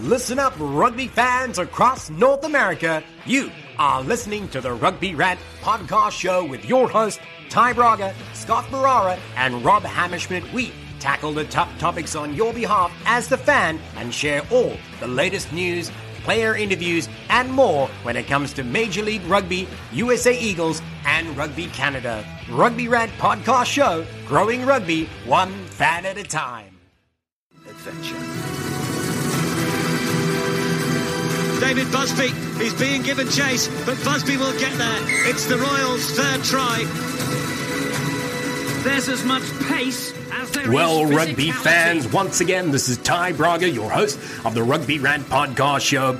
Listen up, rugby fans across North America. You are listening to the Rugby Rant podcast show with your host, Ty Braga, Scott Barara, and Rob Hammerschmidt. We tackle the top topics on your behalf as the fan and share all the latest news, player interviews, and more when it comes to Major League Rugby, USA Eagles, and Rugby Canada. Rugby Rant podcast show, growing rugby one fan at a time. Adventure. David Busby, he's being given chase, but Busby will get there. It's the Royals' third try. There's as much pace as there Well, rugby fans, once again, this is Ty Braga, your host of the Rugby Rant podcast show.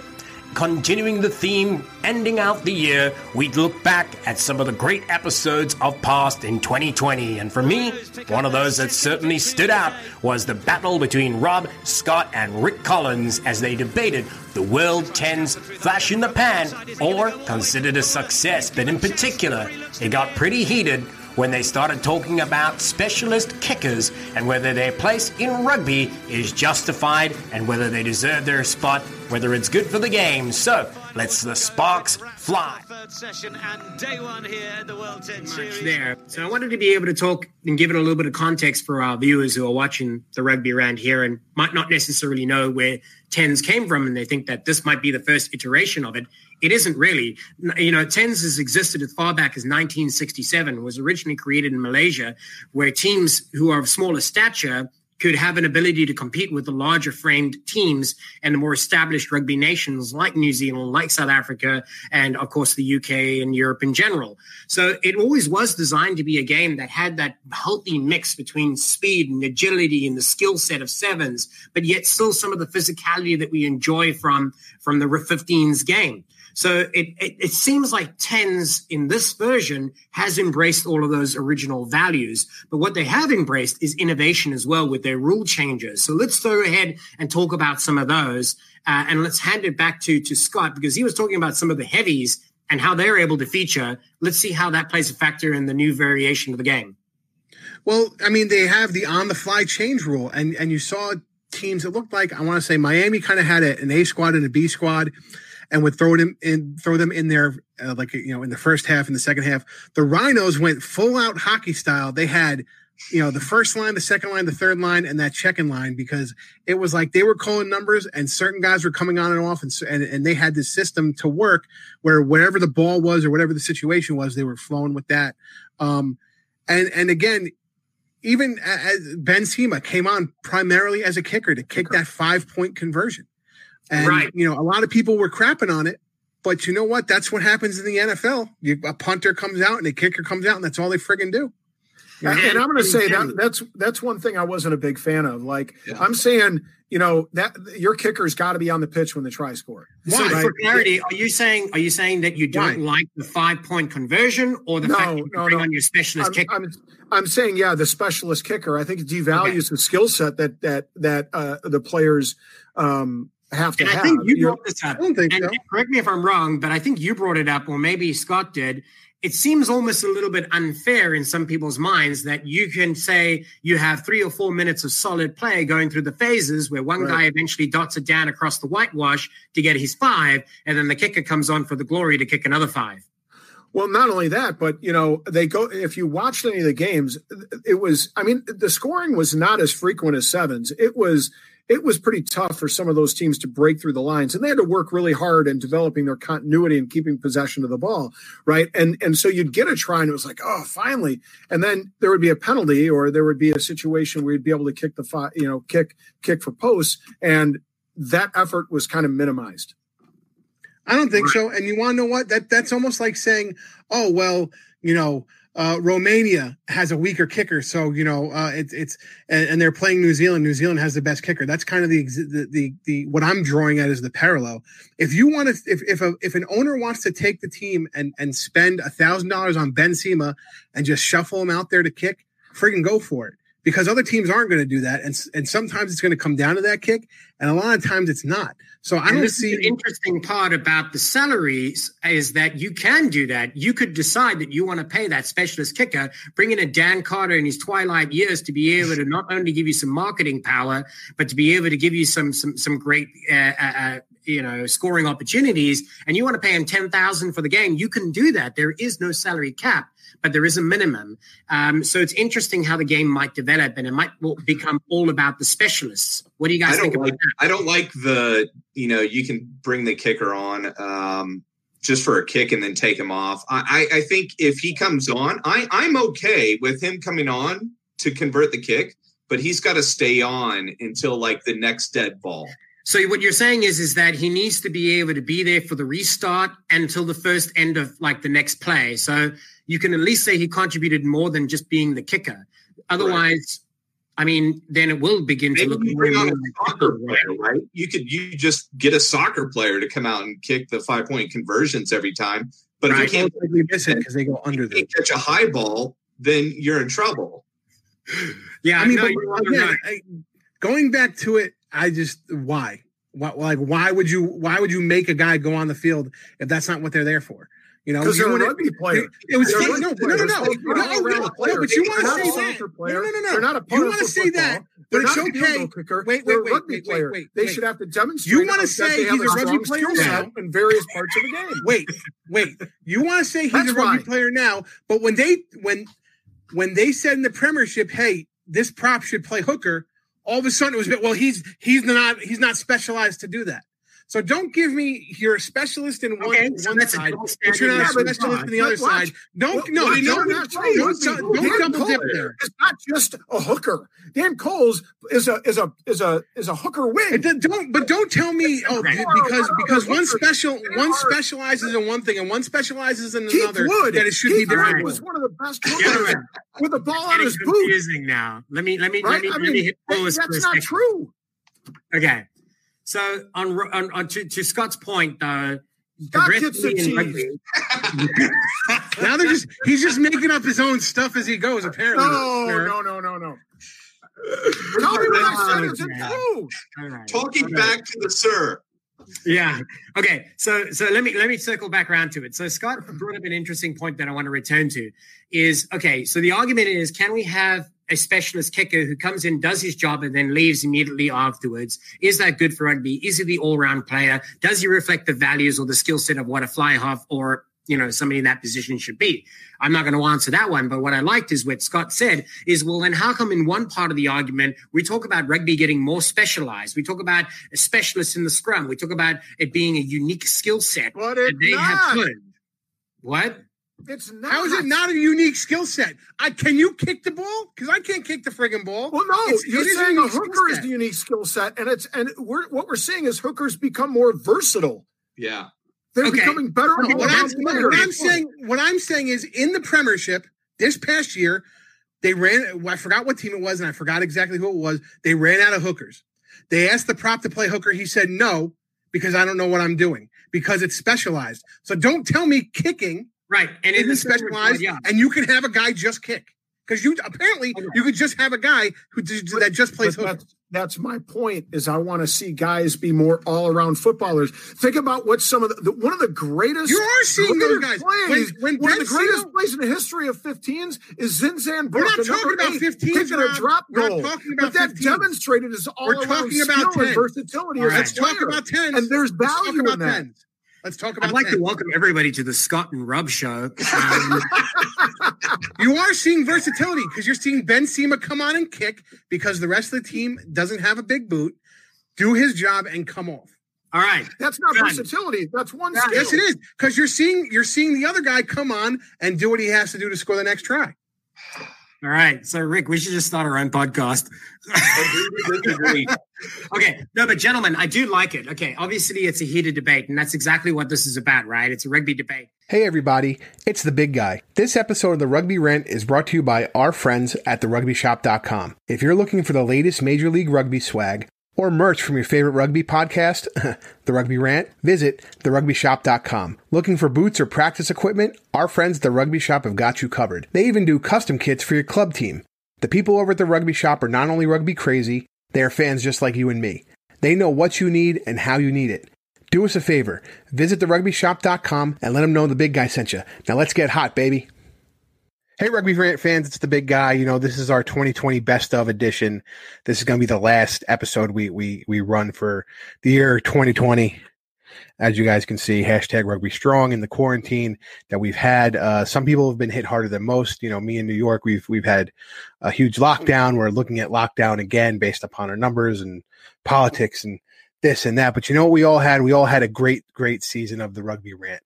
Continuing the theme, ending out the year, we'd look back at some of the great episodes of past in 2020. And for me, one of those that certainly stood out was the battle between Rob, Scott, and Rick Collins as they debated the World 10's flash in the pan or considered a success. But in particular, it got pretty heated when they started talking about specialist kickers and whether their place in rugby is justified and whether they deserve their spot, whether it's good for the game. So, let's the sparks fly. Third session and day one here at the World 10 Series. there. So I wanted to be able to talk and give it a little bit of context for our viewers who are watching the rugby around here and might not necessarily know where tens came from, and they think that this might be the first iteration of it. It isn't really. You know, tens has existed as far back as 1967. Was originally created in Malaysia, where teams who are of smaller stature could have an ability to compete with the larger framed teams and the more established rugby nations like New Zealand, like South Africa, and of course the UK and Europe in general. So it always was designed to be a game that had that healthy mix between speed and agility and the skill set of sevens, but yet still some of the physicality that we enjoy from from the 15s game. So it, it, it seems like tens in this version has embraced all of those original values, but what they have embraced is innovation as well with their rule changes. So let's go ahead and talk about some of those, uh, and let's hand it back to to Scott because he was talking about some of the heavies and how they're able to feature. Let's see how that plays a factor in the new variation of the game. Well, I mean, they have the on the fly change rule, and and you saw teams. It looked like I want to say Miami kind of had a, an A squad and a B squad, and would throw them in, throw them in there uh, like you know in the first half and the second half. The Rhinos went full out hockey style. They had you know the first line, the second line, the third line, and that checking line because it was like they were calling numbers, and certain guys were coming on and off, and and, and they had this system to work where whatever the ball was or whatever the situation was, they were flowing with that. Um, and and again, even as Ben Cima came on primarily as a kicker to kick that five point conversion. And, Right. you know, a lot of people were crapping on it, but you know what? That's what happens in the NFL. You, a punter comes out and a kicker comes out, and that's all they friggin' do. And, and I'm going to say that that's that's one thing I wasn't a big fan of. Like I'm saying, you know, that your kicker's got to be on the pitch when the try score. So Right? for clarity, are you saying are you saying that you don't like the five point conversion or the No, fact that you no, bring no. on your specialist I'm, kicker? I'm, I'm saying, yeah, the specialist kicker. I think it devalues the skill set that that that uh, the players um, have to And I think you You're- brought this up. I don't think and so. correct me if I'm wrong, but I think you brought it up, or maybe Scott did. It seems almost a little bit unfair in some people's minds that you can say you have three or four minutes of solid play going through the phases where one Right. guy eventually dots it down across the whitewash to get his five, and then the kicker comes on for the glory to kick another five. Well, not only that, but you know, they go. If you watched any of the games, it was. I mean, the scoring was not as frequent as sevens. It was. It was pretty tough for some of those teams to break through the lines, and they had to work really hard in developing their continuity and keeping possession of the ball, right? And and so you'd get a try, and it was like, oh, finally. And then there would be a penalty, or there would be a situation where you'd be able to kick the, you know, kick kick for posts, and that effort was kind of minimized. I don't think so. And you want to know what? That that's almost like saying, "Oh well, you know, uh, Romania has a weaker kicker, so you know uh, it's it's and, and, they're playing New Zealand. New Zealand has the best kicker. That's kind of the the the, the what I'm drawing at is the parallel. If you want to, if if a, if an owner wants to take the team and and spend a thousand dollars on Ben Cima and just shuffle him out there to kick, friggin' go for it because other teams aren't going to do that, and and sometimes it's going to come down to that kick, and a lot of times it's not. So I don't see. the interesting part about the salaries is that you can do that. You could decide that you want to pay that specialist kicker, bring in a Dan Carter in his twilight years to be able to not only give you some marketing power, but to be able to give you some some some great. Uh, uh, uh you know scoring opportunities and you want to pay him 10,000 for the game you can do that there is no salary cap but there is a minimum. Um, so it's interesting how the game might develop, and it might become all about the specialists. What do you guys think like, about that? I don't like the you know you can bring the kicker on. Um, just for a kick and then take him off. I, I, I think if he comes on, I, I'm okay with him coming on to convert the kick, but he's got to stay on until like the next dead ball. So what you're saying is is that he needs to be able to be there for the restart until the first end of like the next play. So you can at least say he contributed more than just being the kicker. Otherwise, right. I mean, then it will begin Maybe to look more like a soccer player, right? You could you just get a soccer player to come out and kick the five point conversions every time. But right. if you can't likely miss it because they go under them. catch a high ball, then you're in trouble. Yeah, I mean, no, but, again, I, going back to it, I just why? Why, like why would you why would you make a guy go on the field if that's not what they're there for? You know, because they're a rugby player. It, was no, no, no, no, no, no, no, But you want to say that? No, no, no, no. They're not a you want to say that? But it's okay. Wait, wait, wait, wait, wait, wait. They should have to demonstrate. You want to say he's a rugby player now in various parts of the game? Wait, wait. You want to say he's a rugby player now? But when they when when they said in the Premiership, hey, this prop should play hooker, all of a sudden it was well, he's he's not he's not specialized to do that. So don't give me you're a specialist in one, okay, so one side, but you're not a specialist in the other watch. side. Don't no, well, don't, don't, don't, don't, don't double dip there. It's not just a hooker. Dan Coles is a is a is a is a hooker wing. Don't but don't tell me oh because because one special one specializes in one thing and one specializes in another Wood. that it should Keith be different. Was one of the best hookers with the ball on his boot. Now. Let me let me let me, let me hit That's not true. Okay. So on, on, on to, to, Scott's point, uh, Scott the now they're just he's just making up his own stuff as he goes. Apparently, no, no, no, no, no. Tell me what I said is true. Right. Talking right. back to the sir. Yeah. Okay. So so let me let me circle back around to it. So Scott brought up an interesting point that I want to return to. Is okay. So the argument is, can we have a specialist kicker who comes in, does his job, and then leaves immediately afterwards. Is that good for rugby? Is he the all round player? Does he reflect the values or the skill set of what a fly half or you know somebody in that position should be? I'm not going to answer that one, but what I liked is what Scott said is, well, then how come in one part of the argument we talk about rugby getting more specialized? We talk about a specialist in the scrum. We talk about it being a unique skill set that they not. have put. What? It's not. How is it not a unique skill set? I can you kick the ball? Because I can't kick the friggin' ball. Well, no, it's, you're saying a, a hooker is the unique skill set, and it's and we're what we're seeing is hookers become more versatile. Yeah, they're okay. becoming better. No, what, I'm, what I'm saying, what I'm saying is, in the Premiership this past year, they ran. I forgot what team it was, and I forgot exactly who it was. They ran out of hookers. They asked the prop to play hooker. He said no because I don't know what I'm doing because it's specialized. So don't tell me kicking Right. And it is specialized, yeah. and you can have a guy just kick. Because you apparently oh, okay. you could just have a guy who but, that just plays that's, that's, my point. Is I want to see guys be more all around footballers. Think about what some of the, the one of the greatest you are seeing those guys. Plays, when, when one ben of the greatest Seal, plays in the history of 15s is Zinzan We're not talking about 15s. We're a drop goal. But that 15s. demonstrated is all we're talking about skill and versatility. Right. Let's talk about 10s. And there's value in that. 10s. Let's talk about. I'd like 10. to welcome everybody to the Scott and Rob show. Um, you are seeing versatility because you're seeing Ben Cima come on and kick because the rest of the team doesn't have a big boot, do his job and come off. All right, that's not Done. versatility. That's one. Skill. Yes, it is because you're seeing you're seeing the other guy come on and do what he has to do to score the next try. All right. So, Rick, we should just start our own podcast. okay. No, but gentlemen, I do like it. Okay. Obviously, it's a heated debate, and that's exactly what this is about, right? It's a rugby debate. Hey, everybody. It's the big guy. This episode of the Rugby Rant is brought to you by our friends at therugbyshop.com. If you're looking for the latest Major League Rugby swag, or merch from your favorite rugby podcast, The Rugby Rant, visit therugbyshop.com. Looking for boots or practice equipment? Our friends at The Rugby Shop have got you covered. They even do custom kits for your club team. The people over at The Rugby Shop are not only rugby crazy, they are fans just like you and me. They know what you need and how you need it. Do us a favor, visit therugbyshop.com and let them know the big guy sent you. Now let's get hot, baby. Hey, Rugby Rant fans, it's the big guy. You know, this is our 2020 best of edition. This is going to be the last episode we, we, we run for the year 2020. As you guys can see, hashtag rugby strong in the quarantine that we've had. Uh, some people have been hit harder than most. You know, me in New York, we've, we've had a huge lockdown. We're looking at lockdown again based upon our numbers and politics and this and that. But you know what we all had? We all had a great, great season of the rugby rant.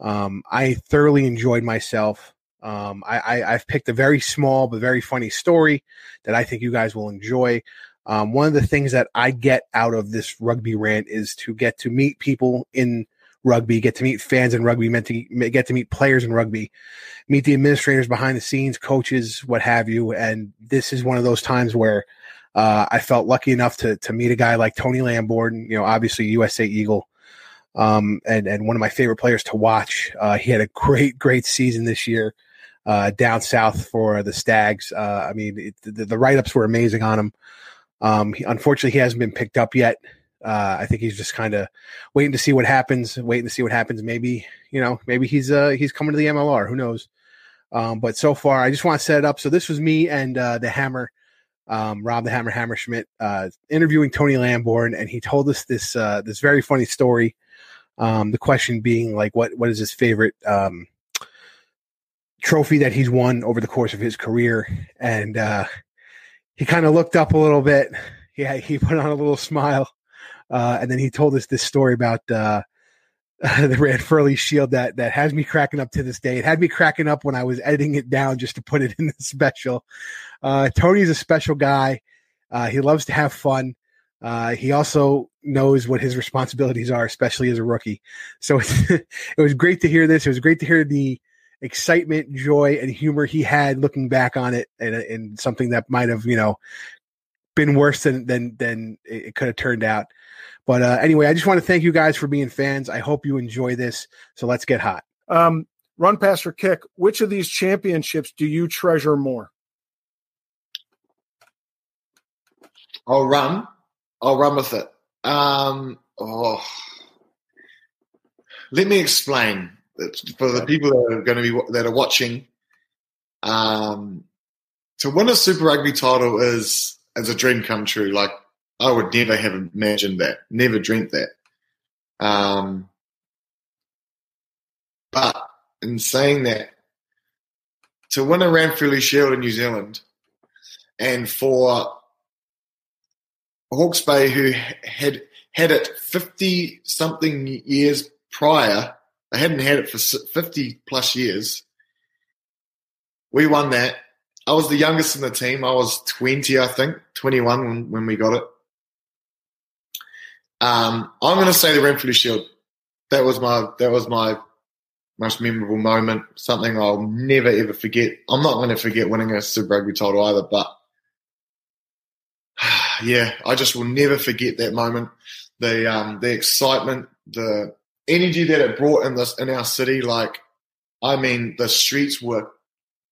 Um, I thoroughly enjoyed myself. Um, I, I, have picked a very small but very funny story that I think you guys will enjoy. Um, one of the things that I get out of this rugby rant is to get to meet people in rugby, get to meet fans in rugby, meant to get to meet players in rugby, meet the administrators behind the scenes, coaches, what have you. And this is one of those times where uh, I felt lucky enough to to meet a guy like Tony Lamborn, you know, obviously USA Eagle, um, and and one of my favorite players to watch. Uh, he had a great great season this year uh, down south for the Stags. Uh, I mean, it, the, the write ups were amazing on him. Um, he, unfortunately, he hasn't been picked up yet. Uh, I think he's just kind of waiting to see what happens, waiting to see what happens. Maybe you know, maybe he's uh he's coming to the MLR. Who knows? Um, but so far, I just want to set it up. So this was me and uh, the Hammer, um, Rob the Hammer Hammerschmidt, uh, interviewing Tony Lamborn, and he told us this uh, this very funny story. Um, the question being like, what what is his favorite um, trophy that he's won over the course of his career. And uh, he kind of looked up a little bit. Yeah, he put on a little smile. Uh, and then he told us this story about uh, the Ranfurly Shield that that has me cracking up to this day. It had me cracking up when I was editing it down just to put it in the special. Uh, Tony's a special guy. Uh, he loves to have fun. Uh, he also knows what his responsibilities are, especially as a rookie. So it was great to hear this. It was great to hear the excitement, joy, and humor he had looking back on it, and, and something that might have you know been worse than than than it could have turned out. But uh, anyway, I just want to thank you guys for being fans. I hope you enjoy this. So let's get hot. Um, run, pass, or kick. Which of these championships do you treasure more? I'll run. I'll run with it. Um, oh, let me explain for the people that are going to be that are watching, um, to win a Super Rugby title is is a dream come true. Like I would never have imagined that, never dreamt that. Um, but in saying that, to win a Ranfurly Shield in New Zealand, and for Hawke's Bay, who had had it fifty something years prior they hadn't had it for 50 plus years. We won that. I was the youngest in the team. I was 20, I think, 21 when, when we got it. Um, I'm going to say the Ranfurly Shield. That was my that was my most memorable moment. Something I'll never ever forget. I'm not going to forget winning a Super Rugby title either, but yeah, I just will never forget that moment. The um, the excitement, the energy that it brought in this in our city, like I mean, the streets were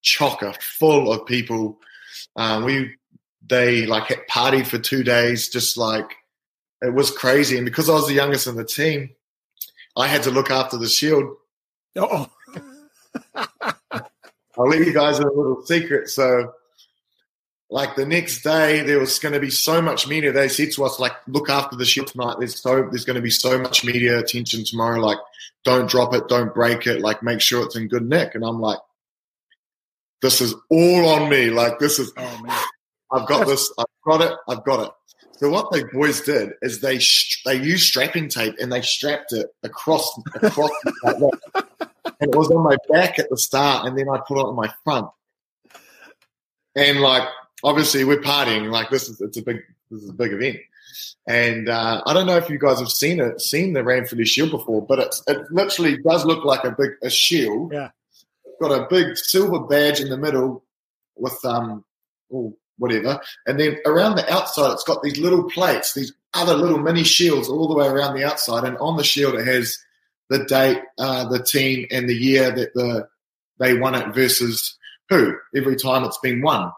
chocker full of people. Um, we they like had partied for two days, just like it was crazy. And because I was the youngest in the team, I had to look after the shield. Oh, I'll leave you guys a little secret. So like the next day there was going to be so much media. They said to us like look after the ship tonight. There's so there's going to be so much media attention tomorrow. Like don't drop it. Don't break it. Like make sure it's in good nick. And i'm like this is all on me. Like this is oh, i've got this. I've got it. I've got it. So what the boys did is they sh- they used strapping tape and they strapped it across across like and it was on my back at the start and then i put it on my front. And like obviously we're partying. Like this is it's a big this is a big event. And uh, I don't know if you guys have seen it, seen the Ranfurly Shield before, but it's, it literally does look like a big a shield. Yeah, got a big silver badge in the middle with um, or whatever, and then around the outside it's got these little plates, these other little mini shields all the way around the outside, and on the shield it has the date, uh, the team, and the year that the they won it versus who every time it's been won.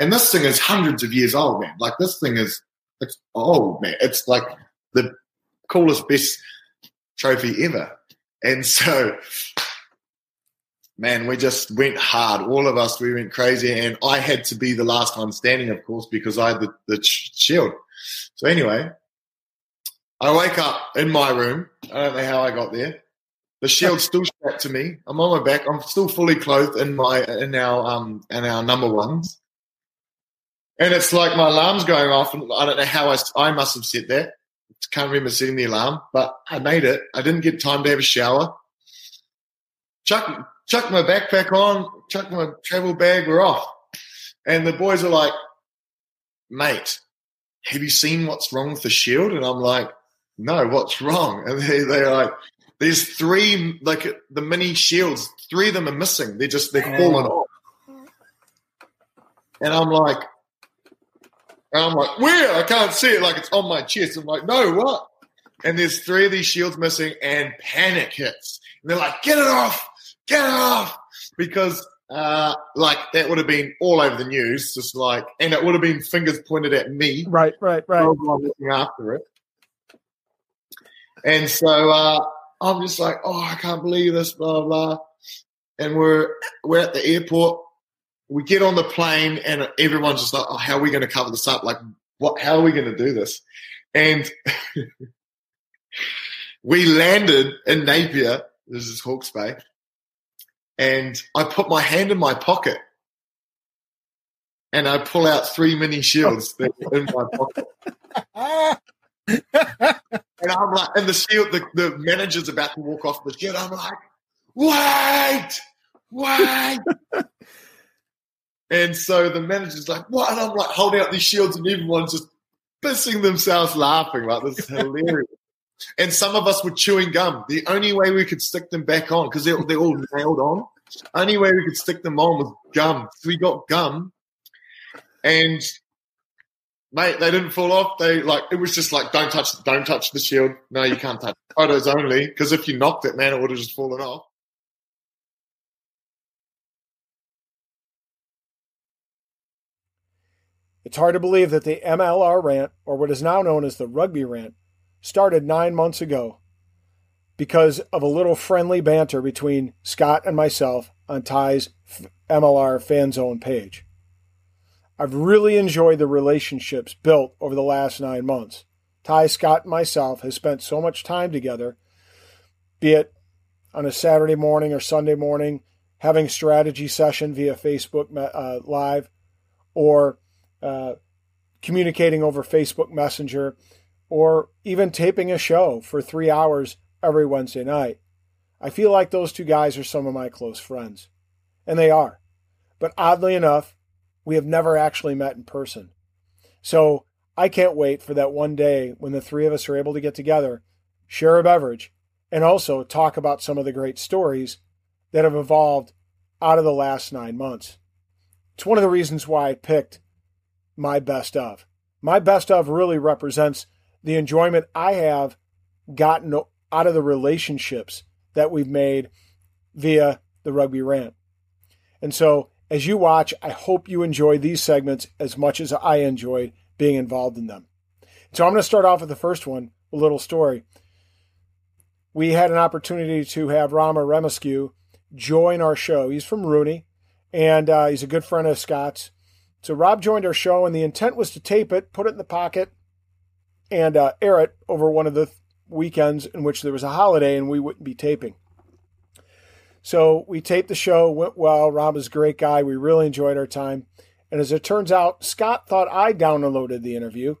And this thing is hundreds of years old, man. Like this thing is it's old, man. It's like the coolest, best trophy ever. And so, man, we just went hard. All of us, we went crazy. And I had to be the last one standing, of course, because I had the, the shield. So anyway, I wake up in my room. I don't know how I got there. The shield's still strapped to me. I'm on my back. I'm still fully clothed in my in our um in our number ones. And it's like my alarm's going off, and I don't know how I, I must have set that. Can't remember setting the alarm, but I made it. I didn't get time to have a shower. Chuck, chuck my backpack on, chuck my travel bag, we're off. And the boys are like, mate, have you seen what's wrong with the shield? And I'm like, no, what's wrong? And they, they're like, there's three, like the mini shields, three of them are missing. They're just, they're falling off. And I'm like, and I'm like, where? I can't see it. Like it's on my chest. I'm like, no, what? And there's three of these shields missing, and panic hits. And they're like, get it off, get it off, because uh, like that would have been all over the news, just like, and it would have been fingers pointed at me. Right, right, right. Looking after it. And so uh, I'm just like, oh, I can't believe this, blah blah. And we're we're at the airport we get on the plane and everyone's just like, oh, how are we going to cover this up? Like, what? How are we going to do this? And we landed in Napier. This is Hawke's Bay, and I put my hand in my pocket, and I pull out three mini shields that were in my pocket. and I'm like, and the shield, the, the manager's about to walk off the shield. I'm like, wait, wait. And so the manager's like, what? And I'm like holding out these shields and everyone's just pissing themselves laughing. Like, this is hilarious. and some of us were chewing gum. The only way we could stick them back on, because they're, they're all nailed on, only way we could stick them on was gum. So we got gum. And mate, they didn't fall off. They like it was just like, don't touch, don't touch the shield. No, you can't touch photos only. Because if you knocked it, man, it would have just fallen off. It's hard to believe that the MLR rant, or what is now known as the rugby rant, started nine months ago because of a little friendly banter between Scott and myself on Ty's MLR fan zone page. I've really enjoyed the relationships built over the last nine months. Ty, Scott, and myself have spent so much time together, be it on a Saturday morning or Sunday morning, having strategy session via Facebook uh, Live, or uh, communicating over Facebook Messenger, or even taping a show for three hours every Wednesday night. I feel like those two guys are some of my close friends. And they are. But oddly enough, we have never actually met in person. So I can't wait for that one day when the three of us are able to get together, share a beverage, and also talk about some of the great stories that have evolved out of the last nine months. It's one of the reasons why I picked my best of. My best of really represents the enjoyment I have gotten out of the relationships that we've made via the rugby rant. And so, as you watch, I hope you enjoy these segments as much as I enjoyed being involved in them. So, I'm going to start off with the first one, a little story. We had an opportunity to have Rob Irimescu join our show. He's from RUNY, and uh, he's a good friend of Scott's. So Rob joined our show, and the intent was to tape it, put it in the pocket, and uh, air it over one of the th- weekends in which there was a holiday and we wouldn't be taping. So we taped the show, went well. Rob is a great guy. We really enjoyed our time. And as it turns out, Scott thought I downloaded the interview.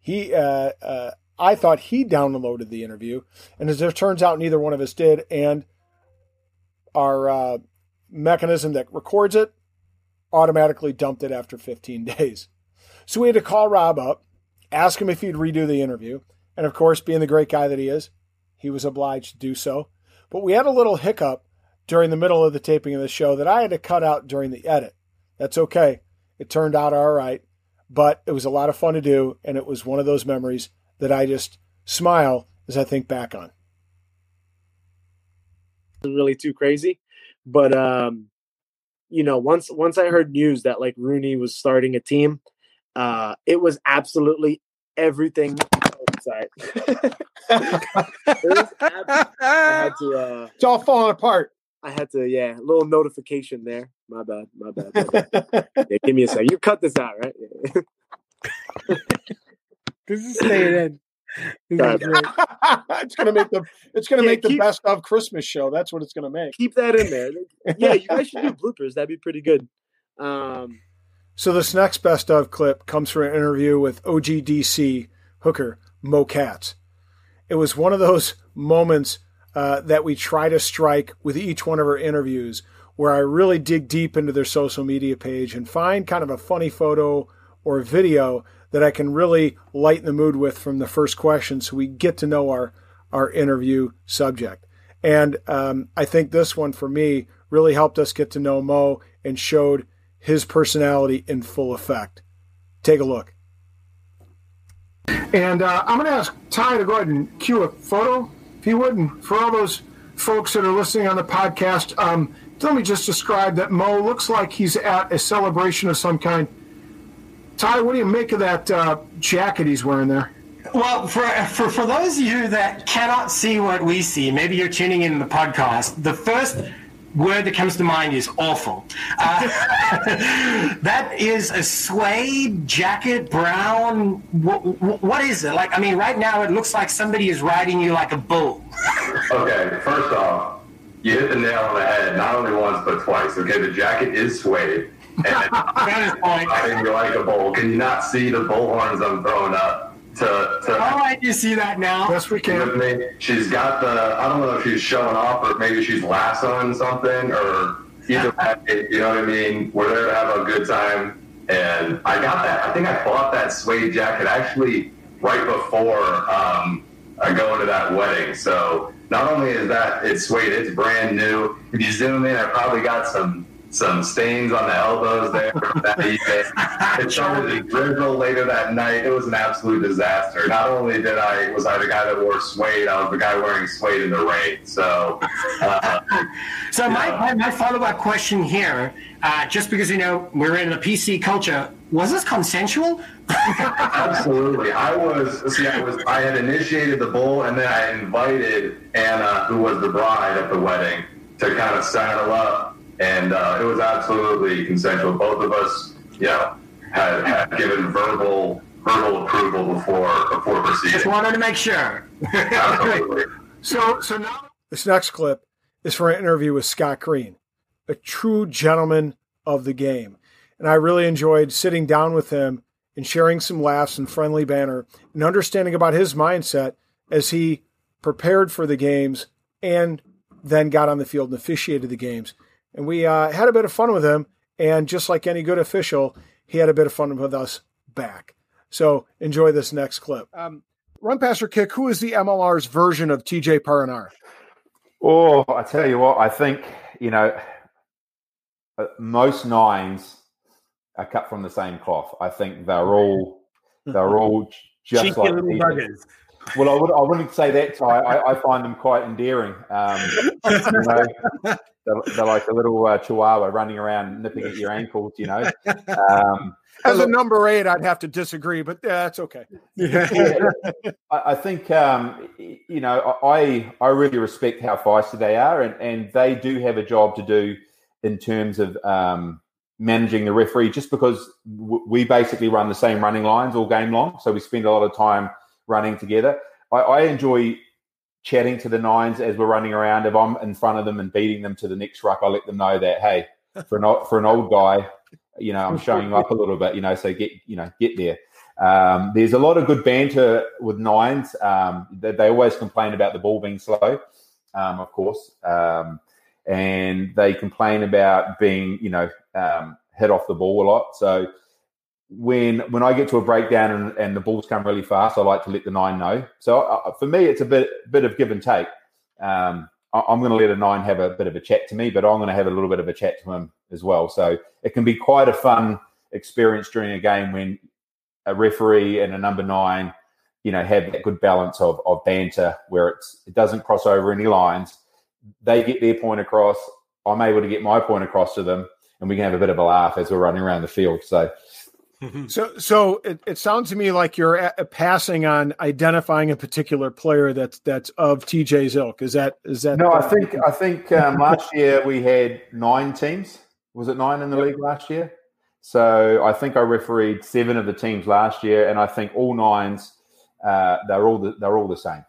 He, uh, uh, I thought he downloaded the interview, and as it turns out, neither one of us did. And our uh, mechanism that records it automatically dumped it after 15 days. So we had to call Rob up, ask him if he'd redo the interview. And of course, being the great guy that he is, he was obliged to do so. But we had a little hiccup during the middle of the taping of the show that I had to cut out during the edit. That's okay. It turned out all right, but it was a lot of fun to do. And it was one of those memories that I just smile as I think back on. Really too crazy. But, um, you know, once once I heard news that like RUNY was starting a team, uh, it was absolutely everything. Sorry, ab- I had to. Uh, it's all falling apart. I had to, yeah, a little notification there. My bad, my bad. My bad. yeah, give me a second. You cut this out, right? This is staying in. it's gonna make the it's gonna Yeah, make the keep- best of Christmas show. That's what it's gonna make. Keep that in there. Yeah, you guys should do bloopers. That'd be pretty good. Um, So this next best of clip comes from an interview with OGDC hooker Mo Katz. It was one of those moments uh, that we try to strike with each one of our interviews, where I really dig deep into their social media page and find kind of a funny photo or video that I can really lighten the mood with from the first question, so we get to know our our interview subject. And um, I think this one for me really helped us get to know Mo and showed his personality in full effect. Take a look. And uh, I'm going to ask Ty to go ahead and cue a photo, if you would. And for all those folks that are listening on the podcast, um, let me just describe that Mo looks like he's at a celebration of some kind. Ty, what do you make of that uh, jacket he's wearing there? Well, for, for for those of you that cannot see what we see, maybe you're tuning in the podcast. The first word that comes to mind is awful. Uh, that is a suede jacket, brown. What, what is it? Like, I mean, right now it looks like somebody is riding you like a bull. Okay, first off, you hit the nail on the head, not only once but twice. Okay, the jacket is suede. And riding you like a bull. Can you not see the bull horns I'm throwing up? To, to All right, you see that now? Yes, we can with me. She's got the, I don't know if she's showing off or maybe she's lassoing something or either way, you know what I mean? We're there to have a good time. And I got that. I think I bought that suede jacket actually right before um, I go into that wedding. So not only is that it's suede, it's brand new. If you zoom in, I probably got some some stains on the elbows there. that evening. it started to drizzle later that night. It was an absolute disaster. Not only did I was I the guy that wore suede, I was the guy wearing suede in the rain. So uh, So my, my, my follow-up question here, uh, just because, you know, we're in a PC culture, was this consensual? Absolutely. I was see I was I had initiated the bull and then I invited Anna, who was the bride at the wedding, to kind of saddle up and uh, it was absolutely consensual. Both of us, you know, had, had given verbal verbal approval before before proceeding. Just wanted to make sure. Absolutely. So, so now this next clip is for an interview with Scott Green, a true gentleman of the game, and I really enjoyed sitting down with him and sharing some laughs and friendly banter and understanding about his mindset as he prepared for the games and then got on the field and officiated the games. And we uh, had a bit of fun with him, and just like any good official, he had a bit of fun with us back. So enjoy this next clip. Um, run passer kick. Who is the MLR's version of TJ Perenara? Oh, I tell you what, I think, you know, uh, most nines are cut from the same cloth. I think they're all they're all just Cheeky like little TJ. buggers. Well, I, would, I wouldn't say that, Ty. I, I find them quite endearing. Um, you know, they're, they're like a little uh, chihuahua running around nipping at your ankles, you know. Um, As a number eight, I'd have to disagree, but uh, that's okay. yeah, I, I think um, you know I I really respect how feisty they are, and, and they do have a job to do in terms of um, managing the referee. Just because w- we basically run the same running lines all game long, so we spend a lot of time running together. I, I enjoy chatting to the nines as we're running around. If I'm in front of them and beating them to the next ruck, I let them know that hey, for an old, for an old guy, you know, I'm showing up a little bit, you know, so get you know get there. Um, there's a lot of good banter with nines. Um, they, they always complain about the ball being slow, um, of course, um, and they complain about being, you know, um, hit off the ball a lot. So when when I get to a breakdown and, and the balls come really fast, I like to let the nine know. So uh, for me, it's a bit bit of give and take. Um, I, I'm going to let a nine have a bit of a chat to me, but I'm going to have a little bit of a chat to him as well. So it can be quite a fun experience during a game when a referee and a number nine, you know, have that good balance of, of banter where it's it doesn't cross over any lines. They get their point across. I'm able to get my point across to them, and we can have a bit of a laugh as we're running around the field. So So, so it, it sounds to me like you're a, passing on identifying a particular player that's that's of TJ's ilk. Is that is that? No, I think I think um, last year we had nine teams. Was it nine in the league last year? So I think I refereed seven of the teams last year, and I think all nines uh, they're all the, they're all the same.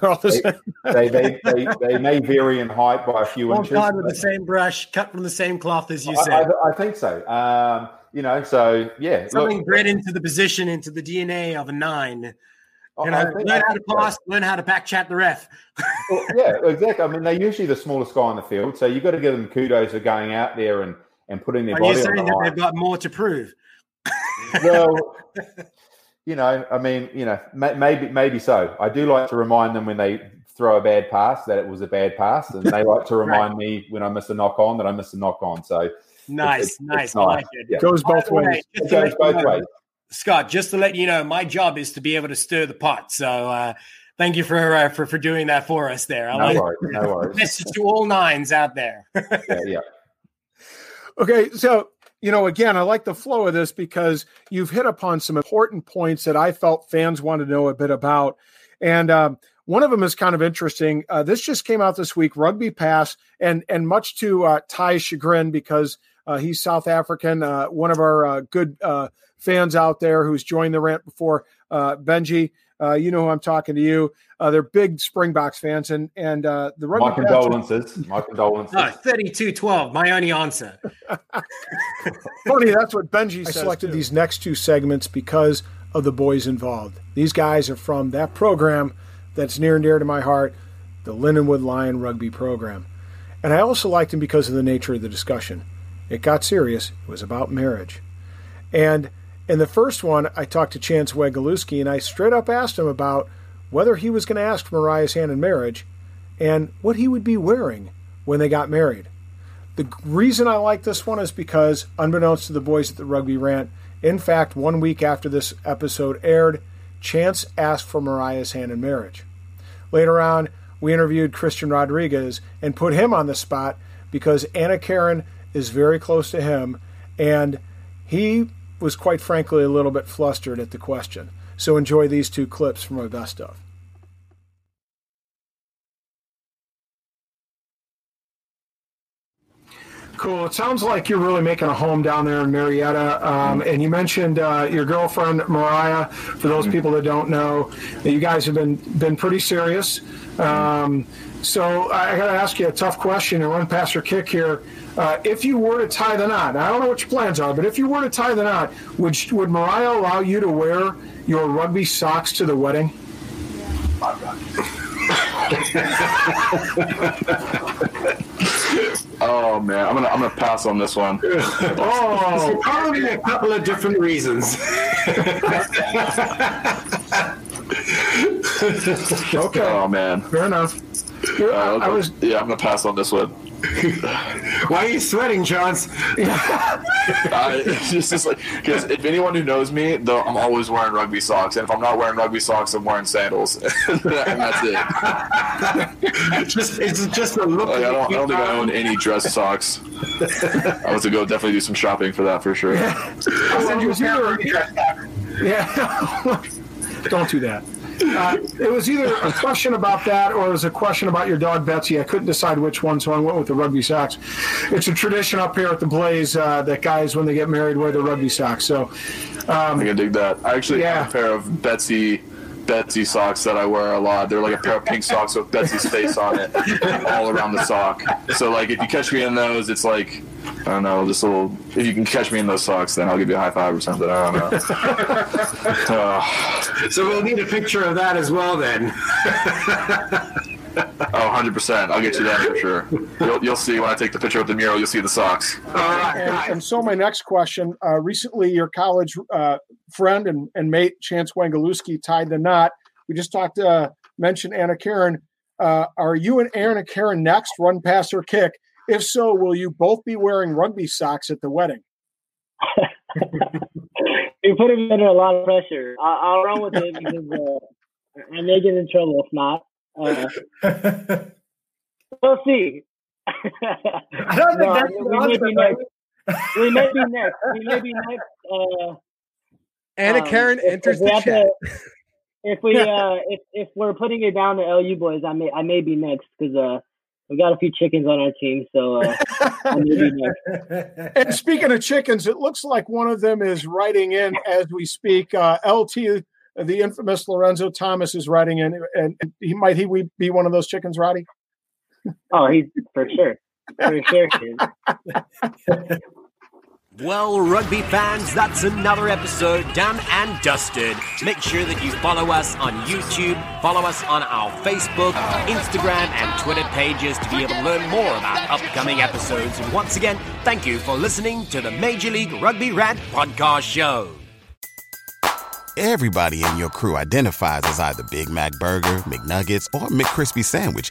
They, they, they, they, may vary in height by a few All inches. dyed with the same brush, cut from the same cloth as you I, said. I, I think so. Um, you know, so yeah, Something look, bred into the position, into the DNA of a nine. I- You know, I learn how to think so. pass, learn how to back chat the ref. Well, yeah, exactly. I mean, they're usually the smallest guy on the field, so you've got to give them kudos for going out there and, and putting their Are you body on saying the that line. they've got more to prove? well, you know, I mean, you know, maybe maybe so. I do like to remind them when they throw a bad pass that it was a bad pass, and they like to remind me when I miss a knock on that I missed a knock on. So it's- Nice, it's- nice. it's I like it. Yeah. Goes both the way, ways. It to let goes you both know, ways. Scott, just to let you know, my job is to be able to stir the pot. So uh, thank you for, uh, for for doing that for us there. I No like worries, no worries. message to all nines out there. Yeah, yeah. Okay, so you know, again, I like the flow of this because you've hit upon some important points that I felt fans want to know a bit about, and um, one of them is kind of interesting. Uh, this just came out this week, Rugby Pass, and and much to uh, Ty's chagrin because uh, he's South African, uh, one of our uh, good uh, fans out there who's joined the rant before. Benji, uh, you know who I'm talking to you. Uh, they're big Springboks fans, and and uh, the Rugby My Pass- condolences. My condolences. No, 32-12, my only answer. Funny, that's what Benji I selected these next two segments because of the boys involved. These guys are from that program that's near and dear to my heart, the Lindenwood Lion Rugby program. And I also liked them because of the nature of the discussion. It got serious, it was about marriage. And in the first one, I talked to Chance Wenglewski and I straight up asked him about whether he was going to ask Mariah's hand in marriage and what he would be wearing when they got married. The reason I like this one is because, unbeknownst to the boys at the Rugby Rant, in fact, one week after this episode aired, Chance asked for Mariah's hand in marriage. Later on, we interviewed Cristian Rodriguez and put him on the spot because Anna Karen is very close to him, and he was quite frankly a little bit flustered at the question. So enjoy these two clips from my best of. Cool. It sounds like you're really making a home down there in Marietta. Um, and you mentioned uh, your girlfriend Mariah. For those people that don't know, that you guys have been been pretty serious. Um, so I got to ask you a tough question and run past your kick here. Uh, if you were to tie the knot, I don't know what your plans are, but if you were to tie the knot, would would Mariah allow you to wear your rugby socks to the wedding? Oh man, I'm gonna I'm gonna pass on this one. Oh, probably a couple of different reasons. okay. Oh man. Fair enough. Uh, I was yeah, I'm gonna pass on this one. Why are you sweating, Johns? I, it's just, just like because if anyone who knows me, though, I'm always wearing rugby socks, and if I'm not wearing rugby socks, I'm wearing sandals, and that's it. just it's just a look. Like, I don't I don't think I own any dress socks. I was to go definitely do some shopping for that for sure. I'll send you a Yeah. Don't do that. Uh, it was either a question about that or it was a question about your dog Betsy. I couldn't decide which one, so I went with the rugby socks. It's a tradition up here at the Blaze uh, that guys, when they get married, wear the rugby socks. So, um, I can dig that. I actually have a pair of Betsy Betsy socks that I wear a lot. They're like a pair of pink socks with Betsy's face on it, all around the sock. So like if you catch me in those, it's like I don't know, just a little. If you can catch me in those socks, then I'll give you a high five or something. I don't know. Uh, So we'll need a picture of that as well then. Oh, 100%. I'll get you that for sure. You'll, you'll see when I take the picture with the mural, you'll see the socks. And, and so, my next question: uh, Recently, your college uh, friend and, and mate Chance Wenglewski tied the knot. We just talked, uh, mentioned Anna Karen. Uh, are you and Anna Karen next? Run, pass, or kick? If so, will you both be wearing rugby socks at the wedding? you put him under a lot of pressure. I, I'll run with it because uh, I may get in trouble if not. Uh, we'll see. I don't think that's we, may be next. we may be next. We may be next. Uh, Anna um, Karen if- enters if the have chat. to- if we uh, if if we're putting it down to LU boys, I may I may be next because uh, we got a few chickens on our team, so uh, I may be next. And speaking of chickens, it looks like one of them is writing in as we speak. Uh, LT, the infamous Lorenzo Thomas, is writing in, and he might he be one of those chickens, Roddy. Oh, he's for sure, for sure. Well, rugby fans, that's another episode done and dusted. Make sure that you follow us on YouTube, follow us on our Facebook, Instagram, and Twitter pages to be able to learn more about upcoming episodes. And once again, thank you for listening to the Major League Rugby Rant Podcast Show. Everybody in your crew identifies as either Big Mac Burger, McNuggets, or McCrispy Sandwich.